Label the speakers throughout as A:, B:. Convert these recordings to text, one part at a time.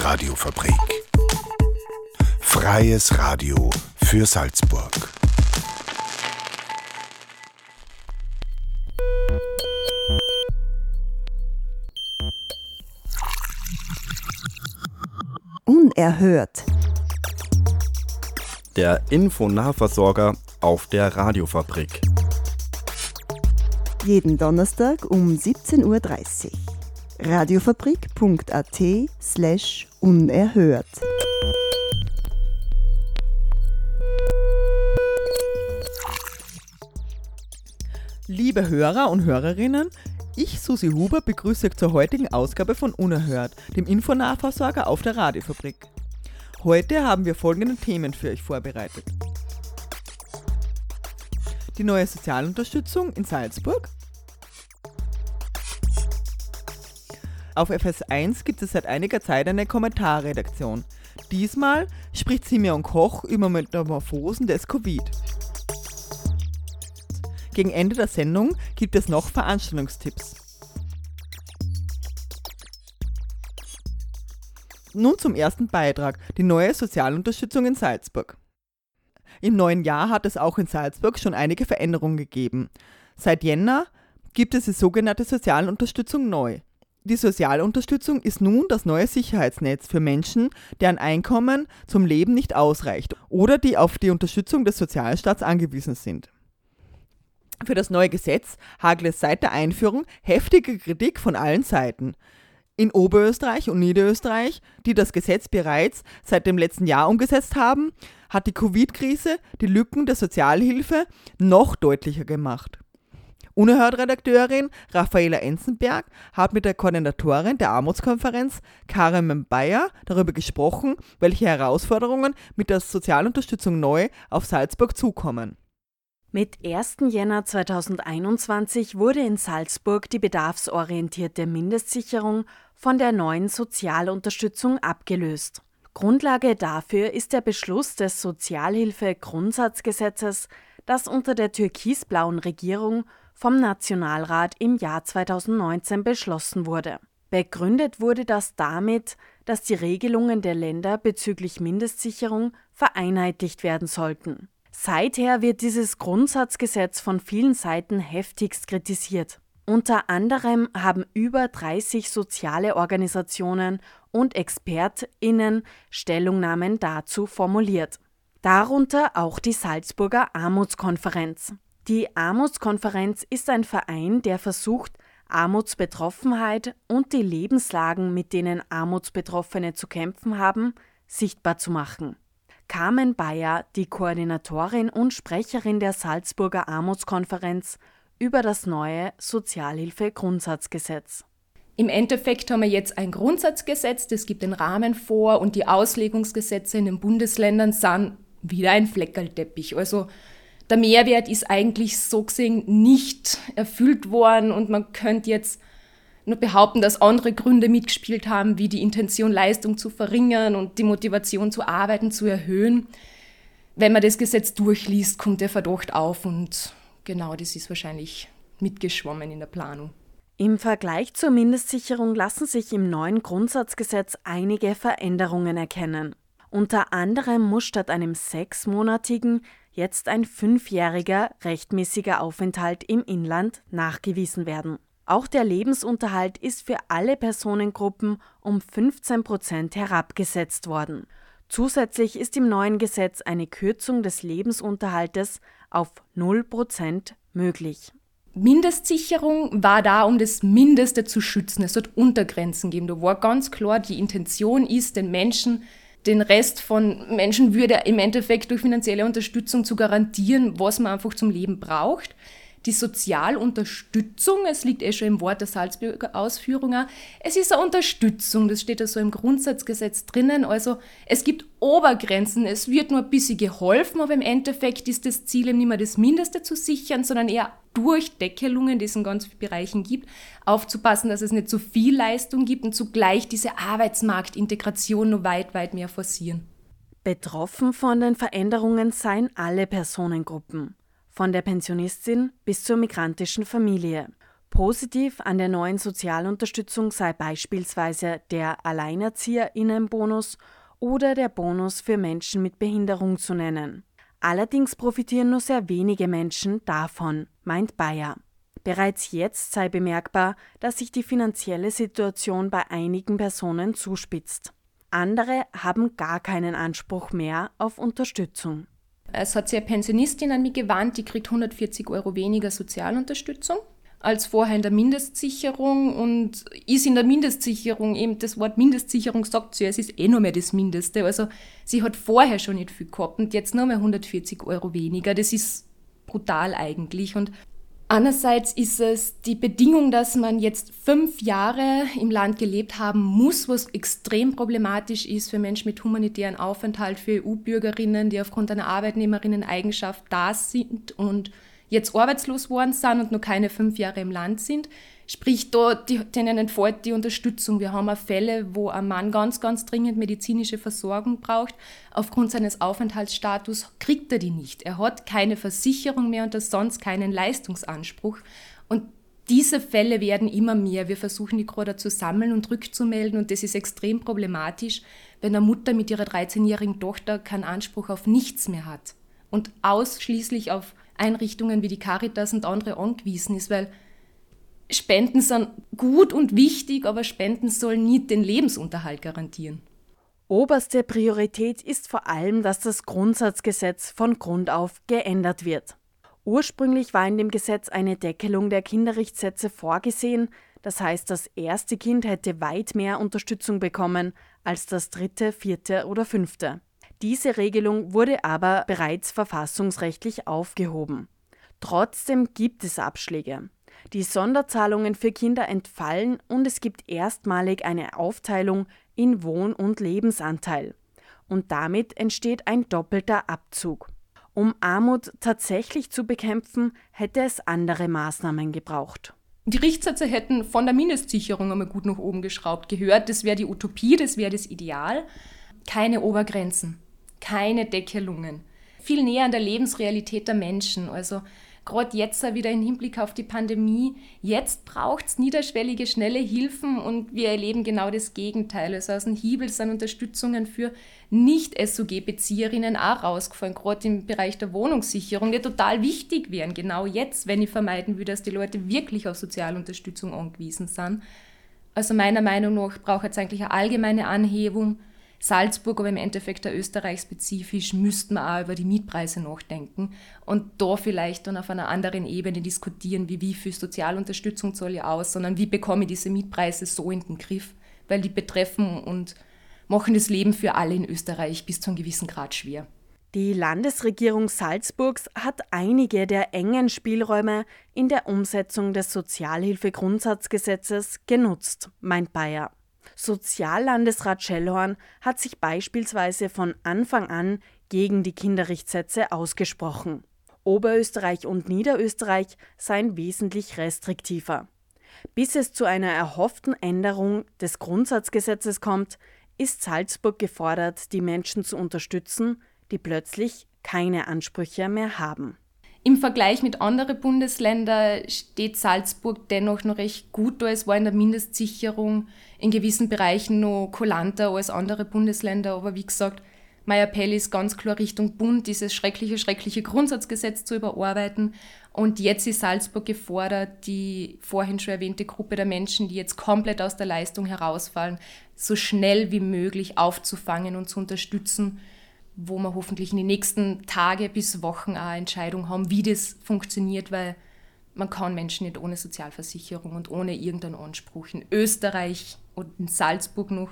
A: Radiofabrik. Freies Radio für Salzburg.
B: Unerhört.
C: Der Infonahversorger auf der Radiofabrik.
B: Jeden Donnerstag um 17.30 Uhr. Radiofabrik.at slash unerhört.
D: Liebe Hörer und Hörerinnen, ich, Susi Huber, begrüße euch zur heutigen Ausgabe von Unerhört, dem Infonahversorger auf der Radiofabrik. Heute haben wir folgende Themen für euch vorbereitet. Die neue Sozialunterstützung in Salzburg. Auf FS1 gibt es seit einiger Zeit eine Kommentarredaktion. Diesmal spricht Simeon Koch über Metamorphosen des Covid. Gegen Ende der Sendung gibt es noch Veranstaltungstipps. Nun zum ersten Beitrag, die neue Sozialunterstützung in Salzburg. Im neuen Jahr hat es auch in Salzburg schon einige Veränderungen gegeben. Seit Jänner gibt es die sogenannte Sozialunterstützung neu. Die Sozialunterstützung ist nun das neue Sicherheitsnetz für Menschen, deren Einkommen zum Leben nicht ausreicht oder die auf die Unterstützung des Sozialstaats angewiesen sind. Für das neue Gesetz hagelt es seit der Einführung heftige Kritik von allen Seiten. In Oberösterreich und Niederösterreich, die das Gesetz bereits seit dem letzten Jahr umgesetzt haben, hat die Covid-Krise die Lücken der Sozialhilfe noch deutlicher gemacht. Unerhört-Redakteurin Raffaela Enzenberg hat mit der Koordinatorin der Armutskonferenz Karin Bayer darüber gesprochen, welche Herausforderungen mit der Sozialunterstützung neu auf Salzburg zukommen.
E: Mit 1. Jänner 2021 wurde in Salzburg die bedarfsorientierte Mindestsicherung von der neuen Sozialunterstützung abgelöst. Grundlage dafür ist der Beschluss des Sozialhilfe-Grundsatzgesetzes, das unter der türkisblauen Regierung vom Nationalrat im Jahr 2019 beschlossen wurde. Begründet wurde das damit, dass die Regelungen der Länder bezüglich Mindestsicherung vereinheitlicht werden sollten. Seither wird dieses Grundsatzgesetz von vielen Seiten heftigst kritisiert. Unter anderem haben über 30 soziale Organisationen und ExpertInnen Stellungnahmen dazu formuliert. Darunter auch die Salzburger Armutskonferenz. Die Armutskonferenz ist ein Verein, der versucht, Armutsbetroffenheit und die Lebenslagen, mit denen Armutsbetroffene zu kämpfen haben, sichtbar zu machen. Carmen Bayer, die Koordinatorin und Sprecherin der Salzburger Armutskonferenz, über das neue Sozialhilfegrundsatzgesetz.
F: Im Endeffekt haben wir jetzt ein Grundsatzgesetz, das gibt den Rahmen vor und die Auslegungsgesetze in den Bundesländern sind wieder ein Fleckerlteppich. Also der Mehrwert ist eigentlich so gesehen nicht erfüllt worden und man könnte jetzt nur behaupten, dass andere Gründe mitgespielt haben, wie die Intention, Leistung zu verringern und die Motivation zu arbeiten zu erhöhen. Wenn man das Gesetz durchliest, kommt der Verdacht auf und genau das ist wahrscheinlich mitgeschwommen in der Planung.
E: Im Vergleich zur Mindestsicherung lassen sich im neuen Grundsatzgesetz einige Veränderungen erkennen. Unter anderem muss statt einem sechsmonatigen jetzt ein fünfjähriger rechtmäßiger Aufenthalt im Inland nachgewiesen werden. Auch der Lebensunterhalt ist für alle Personengruppen um 15 Prozent herabgesetzt worden. Zusätzlich ist im neuen Gesetz eine Kürzung des Lebensunterhaltes auf 0 Prozent möglich.
F: Mindestsicherung war da, um das Mindeste zu schützen. Es wird Untergrenzen geben. Da war ganz klar, die Intention ist, den Menschen den Rest von Menschenwürde im Endeffekt durch finanzielle Unterstützung zu garantieren, was man einfach zum Leben braucht die Sozialunterstützung, es liegt eh schon im Wort der Salzburger Ausführungen, es ist eine Unterstützung, das steht ja so im Grundsatzgesetz drinnen, also es gibt Obergrenzen, es wird nur ein bisschen geholfen, aber im Endeffekt ist das Ziel eben nicht mehr das Mindeste zu sichern, sondern eher durch Deckelungen, die es in ganz vielen Bereichen gibt, aufzupassen, dass es nicht zu viel Leistung gibt und zugleich diese Arbeitsmarktintegration noch weit, weit mehr forcieren.
E: Betroffen von den Veränderungen seien alle Personengruppen von der Pensionistin bis zur migrantischen Familie. Positiv an der neuen Sozialunterstützung sei beispielsweise der Alleinerzieherinnenbonus oder der Bonus für Menschen mit Behinderung zu nennen. Allerdings profitieren nur sehr wenige Menschen davon, meint Bayer. Bereits jetzt sei bemerkbar, dass sich die finanzielle Situation bei einigen Personen zuspitzt. Andere haben gar keinen Anspruch mehr auf Unterstützung.
F: Es hat sich eine Pensionistin an mich gewandt, die kriegt 140 Euro weniger Sozialunterstützung als vorher in der Mindestsicherung und ist in der Mindestsicherung eben das Wort Mindestsicherung sagt sie, es ist eh nur mehr das Mindeste. Also sie hat vorher schon nicht viel gehabt und jetzt nur mehr 140 Euro weniger. Das ist brutal eigentlich und Andererseits ist es die Bedingung, dass man jetzt fünf Jahre im Land gelebt haben muss, was extrem problematisch ist für Menschen mit humanitären Aufenthalt, für EU-Bürgerinnen, die aufgrund einer Arbeitnehmerinnen-Eigenschaft da sind und jetzt arbeitslos worden sind und noch keine fünf Jahre im Land sind. Sprich, da, denen entfällt die Unterstützung. Wir haben auch Fälle, wo ein Mann ganz, ganz dringend medizinische Versorgung braucht. Aufgrund seines Aufenthaltsstatus kriegt er die nicht. Er hat keine Versicherung mehr und hat sonst keinen Leistungsanspruch. Und diese Fälle werden immer mehr. Wir versuchen die gerade zu sammeln und rückzumelden und das ist extrem problematisch, wenn eine Mutter mit ihrer 13-jährigen Tochter keinen Anspruch auf nichts mehr hat und ausschließlich auf Einrichtungen wie die Caritas und andere angewiesen ist, weil Spenden sind gut und wichtig, aber Spenden sollen nie den Lebensunterhalt garantieren.
E: Oberste Priorität ist vor allem, dass das Grundsatzgesetz von Grund auf geändert wird. Ursprünglich war in dem Gesetz eine Deckelung der Kinderrichtsätze vorgesehen, das heißt, das erste Kind hätte weit mehr Unterstützung bekommen als das dritte, vierte oder fünfte. Diese Regelung wurde aber bereits verfassungsrechtlich aufgehoben. Trotzdem gibt es Abschläge. Die Sonderzahlungen für Kinder entfallen und es gibt erstmalig eine Aufteilung in Wohn- und Lebensanteil. Und damit entsteht ein doppelter Abzug. Um Armut tatsächlich zu bekämpfen, hätte es andere Maßnahmen gebraucht.
F: Die Richtsätze hätten von der Mindestsicherung einmal gut nach oben geschraubt gehört. Das wäre die Utopie, das wäre das Ideal. Keine Obergrenzen keine Deckelungen. Viel näher an der Lebensrealität der Menschen. Also gerade jetzt wieder im Hinblick auf die Pandemie, jetzt braucht es niederschwellige, schnelle Hilfen und wir erleben genau das Gegenteil. Also aus dem Hiebel sind Unterstützungen für Nicht-SOG-Bezieherinnen auch rausgefallen, gerade im Bereich der Wohnungssicherung, die total wichtig wären, genau jetzt, wenn ich vermeiden will, dass die Leute wirklich auf Sozialunterstützung angewiesen sind. Also meiner Meinung nach braucht es eigentlich eine allgemeine Anhebung Salzburg, aber im Endeffekt der Österreich spezifisch, müssten wir auch über die Mietpreise nachdenken und da vielleicht dann auf einer anderen Ebene diskutieren, wie wie viel Sozialunterstützung soll ich aus, sondern wie bekomme ich diese Mietpreise so in den Griff, weil die betreffen und machen das Leben für alle in Österreich bis zu einem gewissen Grad schwer.
E: Die Landesregierung Salzburgs hat einige der engen Spielräume in der Umsetzung des Sozialhilfegrundsatzgesetzes genutzt, meint Bayer. Soziallandesrat Schellhorn hat sich beispielsweise von Anfang an gegen die Kinderrichtsätze ausgesprochen. Oberösterreich und Niederösterreich seien wesentlich restriktiver. Bis es zu einer erhofften Änderung des Grundsatzgesetzes kommt, ist Salzburg gefordert, die Menschen zu unterstützen, die plötzlich keine Ansprüche mehr haben.
F: Im Vergleich mit anderen Bundesländern steht Salzburg dennoch noch recht gut da. Es war in der Mindestsicherung in gewissen Bereichen noch kulanter als andere Bundesländer. Aber wie gesagt, mein Appell ist ganz klar Richtung Bund, dieses schreckliche, schreckliche Grundsatzgesetz zu überarbeiten. Und jetzt ist Salzburg gefordert, die vorhin schon erwähnte Gruppe der Menschen, die jetzt komplett aus der Leistung herausfallen, so schnell wie möglich aufzufangen und zu unterstützen wo wir hoffentlich in den nächsten Tage bis Wochen eine Entscheidung haben, wie das funktioniert, weil man kann Menschen nicht ohne Sozialversicherung und ohne irgendeinen Anspruch in Österreich und in Salzburg noch,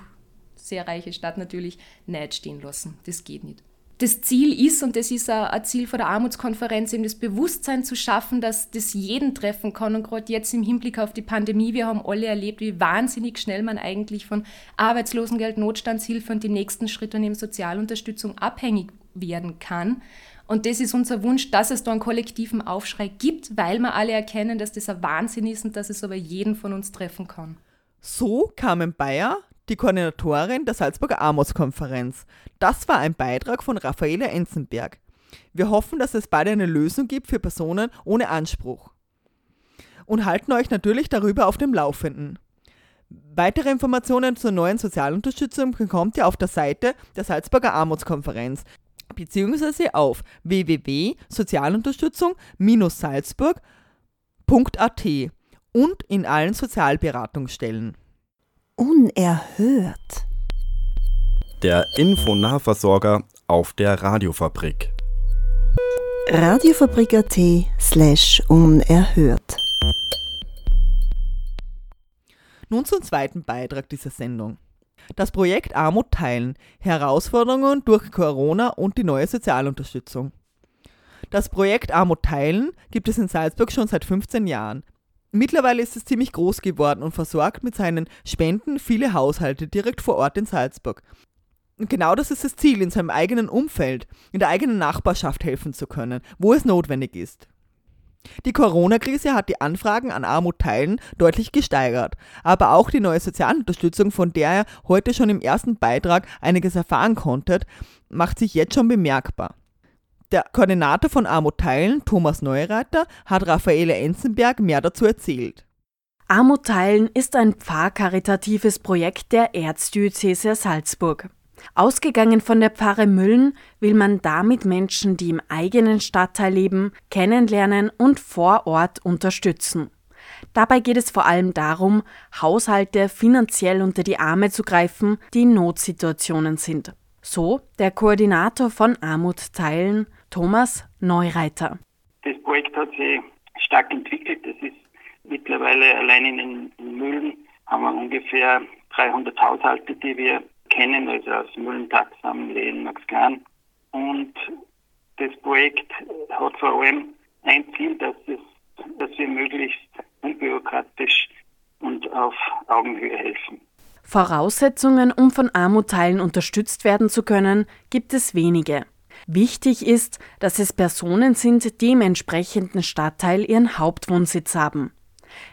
F: sehr reiche Stadt natürlich, nicht stehen lassen. Das geht nicht das Ziel ist, und das ist ein Ziel von der Armutskonferenz, eben das Bewusstsein zu schaffen, dass das jeden treffen kann. Und gerade jetzt im Hinblick auf die Pandemie, wir haben alle erlebt, wie wahnsinnig schnell man eigentlich von Arbeitslosengeld, Notstandshilfe und die nächsten Schritte neben Sozialunterstützung abhängig werden kann. Und das ist unser Wunsch, dass es da einen kollektiven Aufschrei gibt, weil wir alle erkennen, dass das ein Wahnsinn ist und dass es aber jeden von uns treffen kann.
D: So kamen Bayer, die Koordinatorin der Salzburger Armutskonferenz. Das war ein Beitrag von Raffaela Enzenberg. Wir hoffen, dass es bald eine Lösung gibt für Personen ohne Anspruch. und halten euch natürlich darüber auf dem Laufenden. Weitere Informationen zur neuen Sozialunterstützung bekommt ihr auf der Seite der Salzburger Armutskonferenz beziehungsweise auf www.sozialunterstützung-salzburg.at und in allen Sozialberatungsstellen.
B: Unerhört.
C: Der Infonahversorger auf der Radiofabrik.
B: Radiofabrik.at slash unerhört.
D: Nun zum zweiten Beitrag dieser Sendung. Das Projekt Armut teilen, Herausforderungen durch Corona und die neue Sozialunterstützung. Das Projekt Armut teilen gibt es in Salzburg schon seit 15 Jahren. Mittlerweile ist es ziemlich groß geworden und versorgt mit seinen Spenden viele Haushalte direkt vor Ort in Salzburg. Und genau das ist das Ziel, in seinem eigenen Umfeld, in der eigenen Nachbarschaft helfen zu können, wo es notwendig ist. Die Corona-Krise hat die Anfragen an Armut teilen deutlich gesteigert, aber auch die neue Sozialunterstützung, von der ihr heute schon im ersten Beitrag einiges erfahren konntet, macht sich jetzt schon bemerkbar. Der Koordinator von Armut teilen, Thomas Neureiter, hat Raffaele Enzenberg mehr dazu erzählt.
E: Armut teilen ist ein pfarrkaritatives Projekt der Erzdiözese Salzburg. Ausgegangen von der Pfarre Müllen will man damit Menschen, die im eigenen Stadtteil leben, kennenlernen und vor Ort unterstützen. Dabei geht es vor allem darum, Haushalte finanziell unter die Arme zu greifen, die in Notsituationen sind. So der Koordinator von Armut teilen, Thomas Neureiter.
G: Das Projekt hat sich stark entwickelt. Das ist mittlerweile allein in den Mühlen haben wir ungefähr 300 Haushalte, die wir kennen, also aus Müllentaxam, Lehen, Max Kahn. Und das Projekt hat vor allem ein Ziel, dass, es, dass wir möglichst unbürokratisch und auf Augenhöhe helfen.
E: Voraussetzungen, um von Armutteilen unterstützt werden zu können, gibt es wenige. Wichtig ist, dass es Personen sind, die im entsprechenden Stadtteil ihren Hauptwohnsitz haben.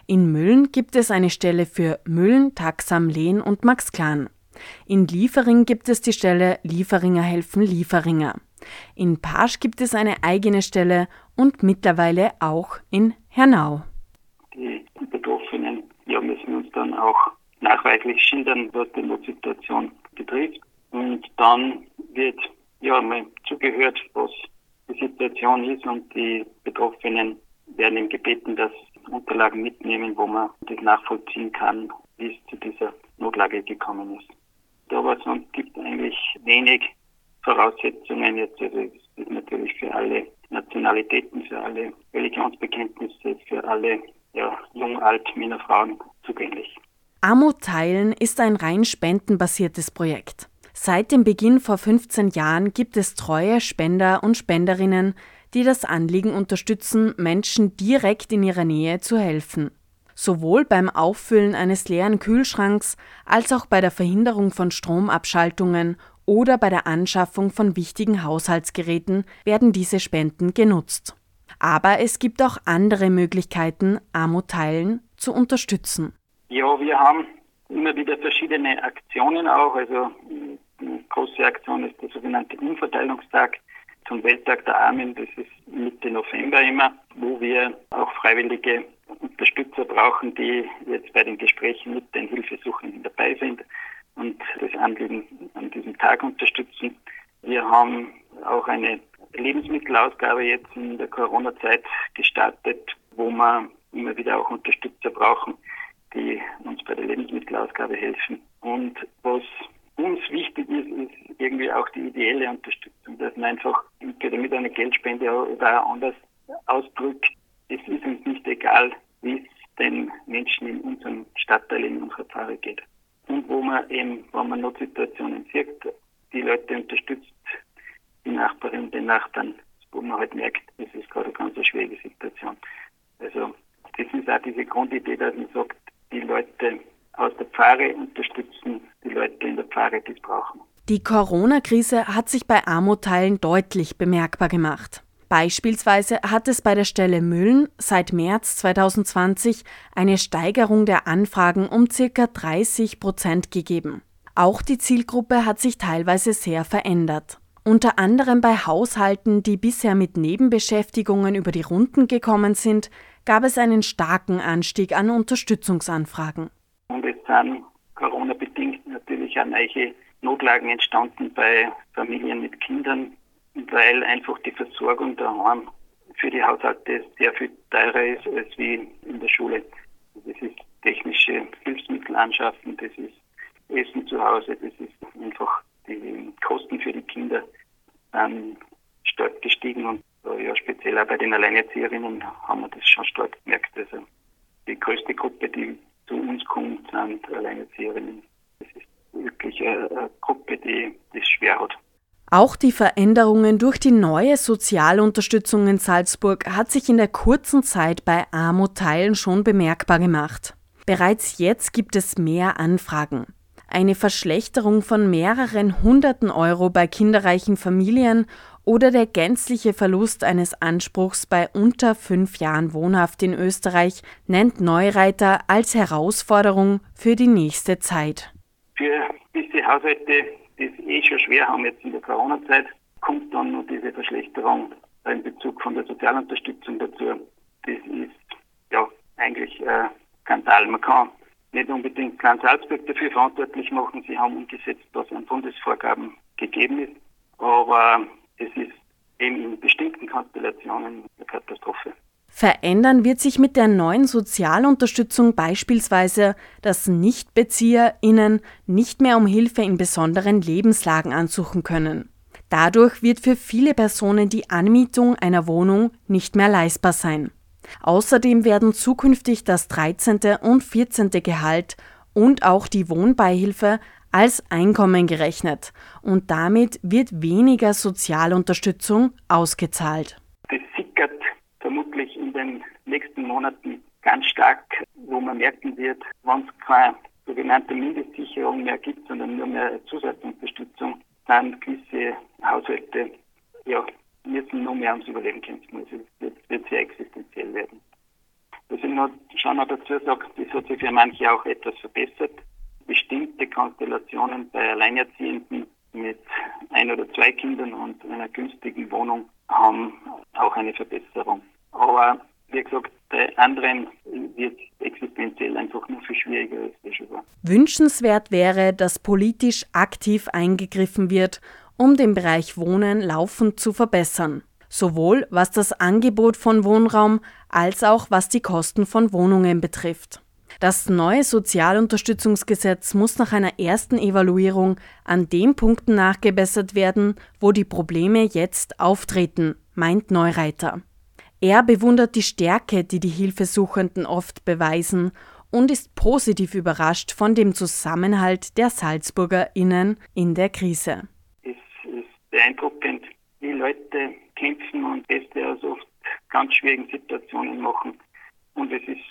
E: In Müllen gibt es eine Stelle für Müllen, Taxam, Lehn und Max Klan. In Liefering gibt es die Stelle Lieferinger helfen Lieferinger. In Pasch gibt es eine eigene Stelle und mittlerweile auch in Hernau.
G: Die Betroffenen ja, müssen uns dann auch nachweislich schildern, was die Notsituation betrifft. Und dann wird ja mal zugehört, was die Situation ist und die Betroffenen werden eben gebeten, dass Unterlagen mitnehmen, wo man das nachvollziehen kann, wie es zu dieser Notlage gekommen ist aber sonst gibt es eigentlich wenig Voraussetzungen. Jetzt also es ist natürlich für alle Nationalitäten, für alle Religionsbekenntnisse, für alle ja, jung, alt, Männer, Frauen zugänglich.
E: Armut teilen ist ein rein spendenbasiertes Projekt. Seit dem Beginn vor 15 Jahren gibt es treue Spender und Spenderinnen, die das Anliegen unterstützen, Menschen direkt in ihrer Nähe zu helfen. Sowohl beim Auffüllen eines leeren Kühlschranks als auch bei der Verhinderung von Stromabschaltungen oder bei der Anschaffung von wichtigen Haushaltsgeräten werden diese Spenden genutzt. Aber es gibt auch andere Möglichkeiten, Armut teilen zu unterstützen.
G: Ja, wir haben immer wieder verschiedene Aktionen auch. Also eine große Aktion ist der sogenannte Umverteilungstag zum Welttag der Armen. Das ist Mitte November immer, wo wir auch freiwillige Unterstützer brauchen, die jetzt bei den Gesprächen mit den Hilfesuchenden dabei sind und das Anliegen an diesem Tag unterstützen. Wir haben auch eine Lebensmittelausgabe jetzt in der Corona-Zeit gestartet, wo wir immer wieder auch Unterstützer brauchen, die uns bei der Lebensmittelausgabe helfen. Und was uns wichtig ist, ist irgendwie auch die ideelle Unterstützung, dass man einfach damit eine Geldspende oder anders ausdrückt, es ist uns nicht egal, wie es den Menschen in unserem Stadtteil, in unserer Pfarre geht. Und wo man eben, wenn man Notsituationen sieht, die Leute unterstützt, die Nachbarinnen, den Nachbarn, wo man halt merkt, das ist gerade eine ganz schwierige Situation. Also das ist auch diese Grundidee, dass man sagt, die Leute aus der Pfarre unterstützen, die Leute es brauchen.
E: Die Corona-Krise hat sich bei Armutteilen deutlich bemerkbar gemacht. Beispielsweise hat es bei der Stelle Müllen seit März 2020 eine Steigerung der Anfragen um ca. 30 Prozent gegeben. Auch die Zielgruppe hat sich teilweise sehr verändert. Unter anderem bei Haushalten, die bisher mit Nebenbeschäftigungen über die Runden gekommen sind, gab es einen starken Anstieg an Unterstützungsanfragen.
G: Und es sind Corona-bedingt natürlich auch neue Notlagen entstanden bei Familien mit Kindern, weil einfach die Versorgung daheim für die Haushalte sehr viel teurer ist als wie in der Schule. Das ist technische Hilfsmittel anschaffen, das ist Essen zu Hause, das ist einfach die Kosten für die Kinder sind stark gestiegen und ja, speziell auch bei den Alleinerzieherinnen haben wir das schon stark gemerkt. Also die größte Gruppe, die zu uns kommt, sind Alleinerzieherinnen. Das ist wirklich eine, Gruppe, die das schwer hat.
E: Auch die Veränderungen durch die neue Sozialunterstützung in Salzburg hat sich in der kurzen Zeit bei Armut-Teilen schon bemerkbar gemacht. Bereits jetzt gibt es mehr Anfragen. Eine Verschlechterung von mehreren hunderten Euro bei kinderreichen Familien oder der gänzliche Verlust eines Anspruchs bei unter fünf Jahren Wohnhaft in Österreich nennt Neureiter als Herausforderung für die nächste Zeit.
G: Für diese Haushalte, die es eh schon schwer haben jetzt in der Corona-Zeit, kommt dann noch diese Verschlechterung in Bezug von der Sozialunterstützung dazu. Das ist ja eigentlich ein Skandal. Man kann nicht unbedingt Land Salzburg dafür verantwortlich machen. Sie haben umgesetzt, was an Bundesvorgaben gegeben ist. Aber es ist eben in bestimmten Konstellationen eine Katastrophe.
E: Verändern wird sich mit der neuen Sozialunterstützung beispielsweise, dass NichtbezieherInnen nicht mehr um Hilfe in besonderen Lebenslagen ansuchen können. Dadurch wird für viele Personen die Anmietung einer Wohnung nicht mehr leistbar sein. Außerdem werden zukünftig das 13. und 14. Gehalt und auch die Wohnbeihilfe als Einkommen gerechnet und damit wird weniger Sozialunterstützung ausgezahlt.
G: Das sickert vermutlich in den nächsten Monaten ganz stark, wo man merken wird, wenn es keine sogenannte Mindestsicherung mehr gibt, sondern nur mehr Zusatzunterstützung, dann gewisse Haushalte ja, müssen nur mehr ums Überleben kämpfen. Es wird, wird sehr existenziell werden. Ich noch, schon noch dazu sage, das hat sich für manche auch etwas verbessert bestimmte Konstellationen bei Alleinerziehenden mit ein oder zwei Kindern und einer günstigen Wohnung haben auch eine Verbesserung. Aber wie gesagt, bei anderen wird existenziell einfach nur viel schwieriger als das schon war.
E: Wünschenswert wäre, dass politisch aktiv eingegriffen wird, um den Bereich Wohnen laufend zu verbessern. Sowohl was das Angebot von Wohnraum als auch was die Kosten von Wohnungen betrifft. Das neue Sozialunterstützungsgesetz muss nach einer ersten Evaluierung an den Punkten nachgebessert werden, wo die Probleme jetzt auftreten, meint Neureiter. Er bewundert die Stärke, die die Hilfesuchenden oft beweisen und ist positiv überrascht von dem Zusammenhalt der SalzburgerInnen in der Krise.
G: Beeindruckend, wie Leute kämpfen und Beste aus oft ganz schwierigen Situationen machen. Und es ist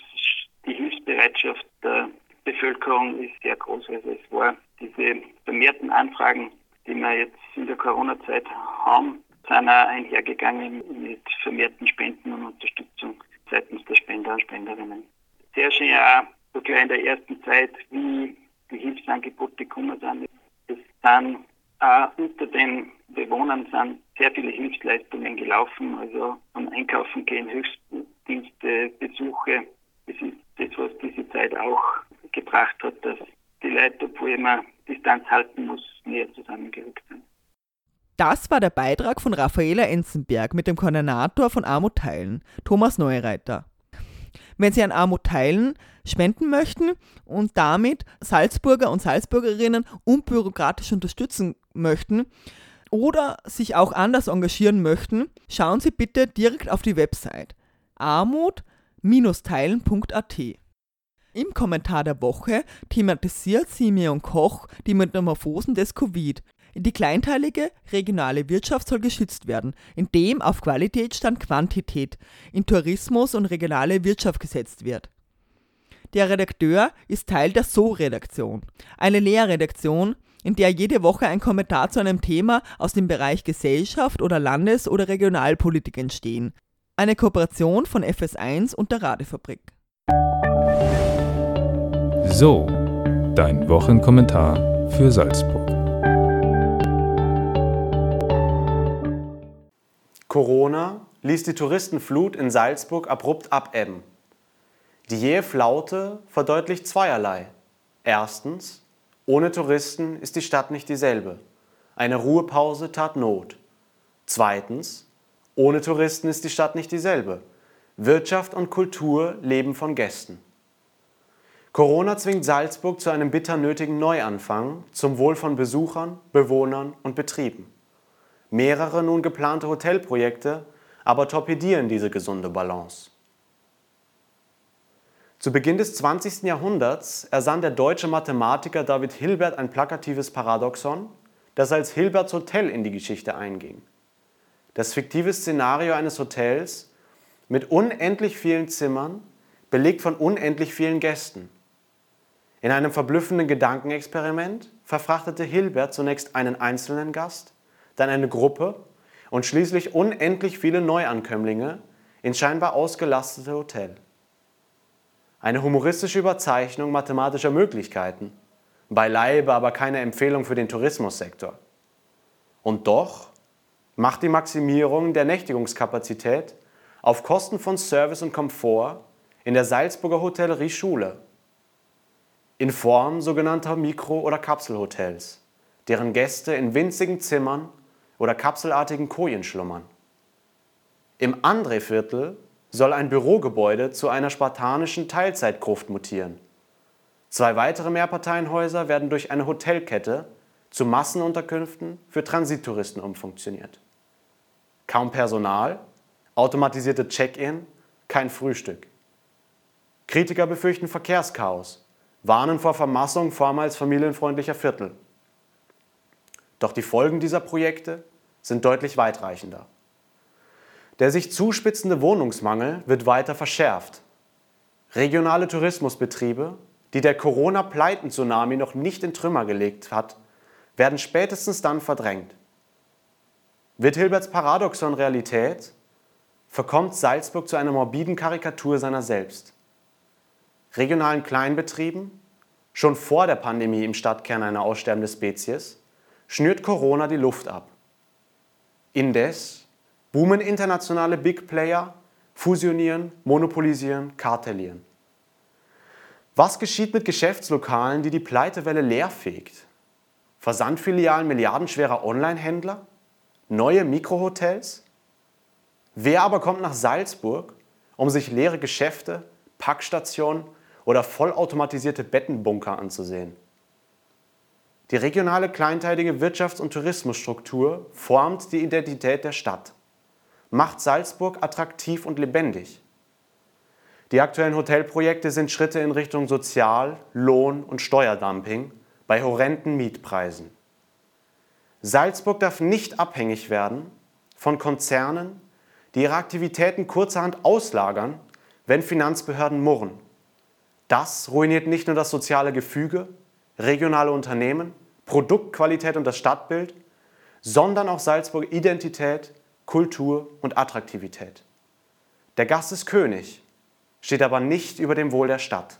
G: die Hilfsbereitschaft der Bevölkerung ist sehr groß. Also es war diese vermehrten Anfragen, die wir jetzt in der Corona-Zeit haben, sind auch einhergegangen mit vermehrten Spenden und Unterstützung seitens der Spender und Spenderinnen. Sehr schön auch sogar in der ersten Zeit, wie die Hilfsangebote gekommen sind. Es sind auch unter den Bewohnern sind sehr viele Hilfsleistungen gelaufen, also von Einkaufen gehen, Hilfsdienste, Besuche. Es ist das, was diese Zeit auch gebracht hat, dass die Leute, obwohl man Distanz halten muss, näher zusammengerückt sind.
D: Das war der Beitrag von Raffaela Enzenberg mit dem Koordinator von Armut teilen, Thomas Neureiter. Wenn Sie an Armut teilen spenden möchten und damit Salzburger und Salzburgerinnen unbürokratisch unterstützen möchten oder sich auch anders engagieren möchten, schauen Sie bitte direkt auf die Website armut teilen.at. Im Kommentar der Woche thematisiert Simeon Koch die Metamorphosen des Covid. Die kleinteilige regionale Wirtschaft soll geschützt werden, indem auf Qualität statt Quantität in Tourismus und regionale Wirtschaft gesetzt wird. Der Redakteur ist Teil der So-Redaktion, eine Lehrredaktion, in der jede Woche ein Kommentar zu einem Thema aus dem Bereich Gesellschaft oder Landes- oder Regionalpolitik entstehen. Eine Kooperation von FS1 und der Radefabrik.
H: So, dein Wochenkommentar für Salzburg.
I: Corona ließ die Touristenflut in Salzburg abrupt abebben. Die jähe Flaute verdeutlicht zweierlei. Erstens, ohne Touristen ist die Stadt nicht dieselbe. Eine Ruhepause tat Not. Zweitens, ohne Touristen ist die Stadt nicht dieselbe. Wirtschaft und Kultur leben von Gästen. Corona zwingt Salzburg zu einem bitter nötigen Neuanfang zum Wohl von Besuchern, Bewohnern und Betrieben. Mehrere nun geplante Hotelprojekte aber torpedieren diese gesunde Balance. Zu Beginn des 20. Jahrhunderts ersann der deutsche Mathematiker David Hilbert ein plakatives Paradoxon, das als Hilberts Hotel in die Geschichte einging. Das fiktive Szenario eines Hotels mit unendlich vielen Zimmern, belegt von unendlich vielen Gästen. In einem verblüffenden Gedankenexperiment verfrachtete Hilbert zunächst einen einzelnen Gast, dann eine Gruppe und schließlich unendlich viele Neuankömmlinge ins scheinbar ausgelastete Hotel. Eine humoristische Überzeichnung mathematischer Möglichkeiten, beileibe aber keine Empfehlung für den Tourismussektor. Und doch macht die Maximierung der Nächtigungskapazität auf Kosten von Service und Komfort in der Salzburger Hotellerie Schule. In Form sogenannter Mikro- oder Kapselhotels, deren Gäste in winzigen Zimmern oder kapselartigen Kojen schlummern. Im André-Viertel soll ein Bürogebäude zu einer spartanischen Teilzeitgruft mutieren. Zwei weitere Mehrparteienhäuser werden durch eine Hotelkette zu Massenunterkünften für Transittouristen umfunktioniert. Kaum Personal, automatisierte Check-in, kein Frühstück. Kritiker befürchten Verkehrschaos, warnen vor Vermassung vormals familienfreundlicher Viertel. Doch die Folgen dieser Projekte sind deutlich weitreichender. Der sich zuspitzende Wohnungsmangel wird weiter verschärft. Regionale Tourismusbetriebe, die der Corona-Pleiten-Tsunami noch nicht in Trümmer gelegt hat, werden spätestens dann verdrängt. Wird Hilberts Paradoxon Realität, verkommt Salzburg zu einer morbiden Karikatur seiner selbst. Regionalen Kleinbetrieben, schon vor der Pandemie im Stadtkern eine aussterbende Spezies, schnürt Corona die Luft ab. Indes boomen internationale Big Player, fusionieren, monopolisieren, kartellieren. Was geschieht mit Geschäftslokalen, die die Pleitewelle leerfegt? Versandfilialen milliardenschwerer Online-Händler? Neue Mikrohotels? Wer aber kommt nach Salzburg, um sich leere Geschäfte, Packstationen oder vollautomatisierte Bettenbunker anzusehen? Die regionale kleinteilige Wirtschafts- und Tourismusstruktur formt die Identität der Stadt, macht Salzburg attraktiv und lebendig. Die aktuellen Hotelprojekte sind Schritte in Richtung Sozial-, Lohn- und Steuerdumping bei horrenden Mietpreisen. Salzburg darf nicht abhängig werden von Konzernen, die ihre Aktivitäten kurzerhand auslagern, wenn Finanzbehörden murren. Das ruiniert nicht nur das soziale Gefüge, regionale Unternehmen, Produktqualität und das Stadtbild, sondern auch Salzburg Identität, Kultur und Attraktivität. Der Gast ist König, steht aber nicht über dem Wohl der Stadt.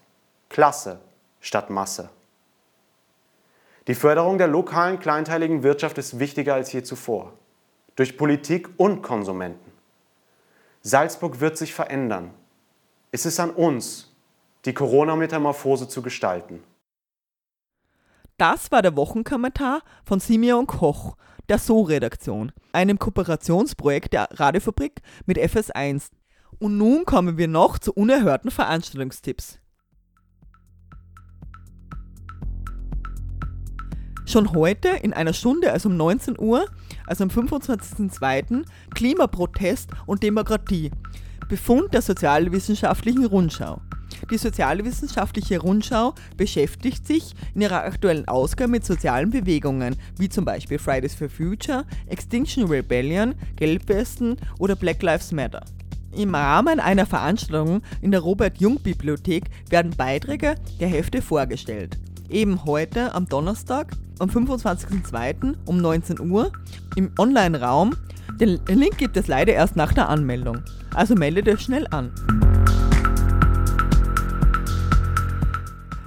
I: Klasse statt Masse. Die Förderung der lokalen kleinteiligen Wirtschaft ist wichtiger als je zuvor. Durch Politik und Konsumenten. Salzburg wird sich verändern. Es ist an uns, die Corona-Metamorphose zu gestalten.
D: Das war der Wochenkommentar von Simeon Koch, der So-Redaktion, einem Kooperationsprojekt der Radiofabrik mit FS1. Und nun kommen wir noch zu unerhörten Veranstaltungstipps. Schon heute in einer Stunde, also um 19 Uhr, also am 25.02. Klimaprotest und Demokratie. Befund der Sozialwissenschaftlichen Rundschau. Die Sozialwissenschaftliche Rundschau beschäftigt sich in ihrer aktuellen Ausgabe mit sozialen Bewegungen, wie zum Beispiel Fridays for Future, Extinction Rebellion, Gelbwesten oder Black Lives Matter. Im Rahmen einer Veranstaltung in der Robert-Jung-Bibliothek werden Beiträge der Hefte vorgestellt. Eben heute am Donnerstag, am 25.02. um 19 Uhr im Online-Raum. Den Link gibt es leider erst nach der Anmeldung. Also meldet euch schnell an.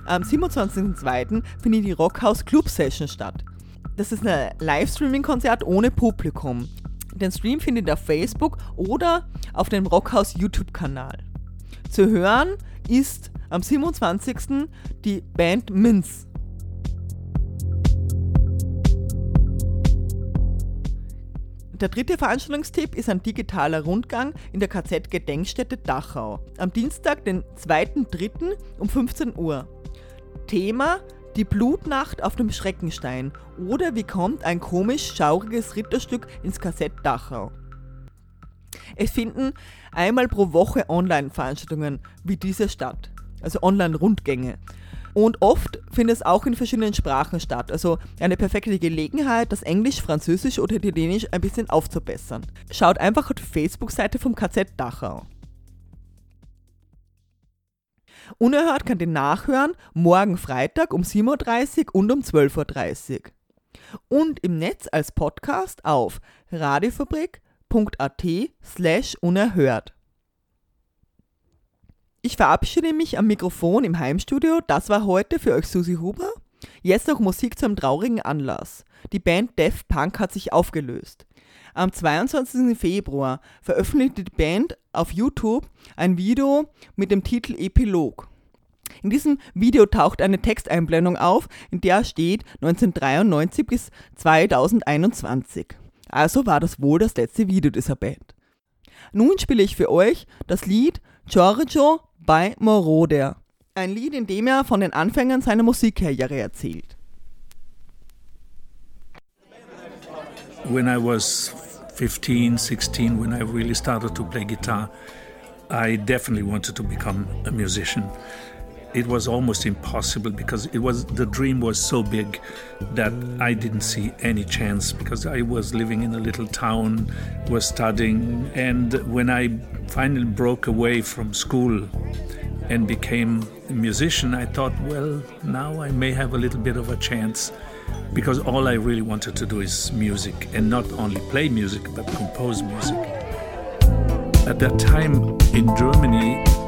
D: Am 27.02. findet die Rockhaus Club Session statt. Das ist ein Livestreaming-Konzert ohne Publikum. Den Stream findet ihr auf Facebook oder auf dem Rockhaus YouTube-Kanal. Zu hören ist am 27. die Band Minz. Der dritte Veranstaltungstipp ist ein digitaler Rundgang in der KZ-Gedenkstätte Dachau. Am Dienstag, den 2.3. um 15 Uhr. Thema die Blutnacht auf dem Schreckenstein oder wie kommt ein komisch schauriges Ritterstück ins Kassett Dachau. Es finden einmal pro Woche Online-Veranstaltungen wie diese statt, also Online-Rundgänge. Und oft findet es auch in verschiedenen Sprachen statt. Also eine perfekte Gelegenheit, das Englisch, Französisch oder Italienisch ein bisschen aufzubessern. Schaut einfach auf die Facebook-Seite vom KZ Dachau. Unerhört könnt ihr nachhören morgen Freitag um 7.30 Uhr und um 12.30 Uhr. Und im Netz als Podcast auf radiofabrik.at slash unerhört. Ich verabschiede mich am Mikrofon im Heimstudio. Das war heute für euch Susi Huber. Jetzt noch Musik zu einem traurigen Anlass. Die Band Def Punk hat sich aufgelöst. Am 22. Februar veröffentlichte die Band auf YouTube ein Video mit dem Titel Epilog. In diesem Video taucht eine Texteinblendung auf, in der steht 1993 bis 2021. Also war das wohl das letzte Video dieser Band. Nun spiele ich für euch das Lied Giorgio bei Moroder. Ein Lied, in dem er von den Anfängen seiner Musikkarriere erzählt.
J: When I was 15, 16, when I really started to play guitar, I definitely wanted to become a musician. It was almost impossible because it was the dream was so big that I didn't see any chance because I was living in a little town, was studying, and when I finally broke away from school and became a musician, I thought, well, now I may have a little bit of a chance because all I really wanted to do is music and not only play music but compose music. At that time in Germany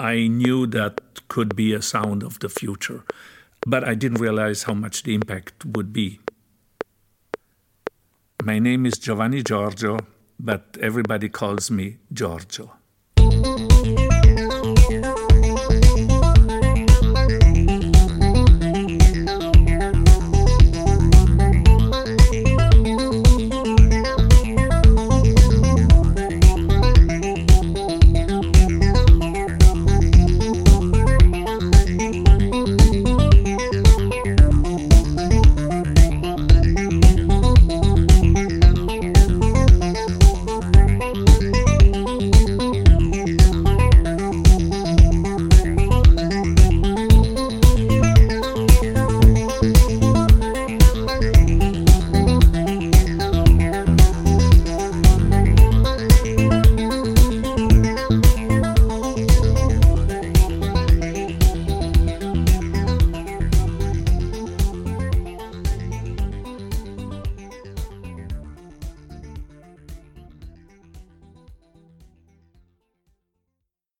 J: I knew that could be a sound of the future, but I didn't realize how much the impact would be. My name is Giovanni Giorgio, but everybody calls me Giorgio.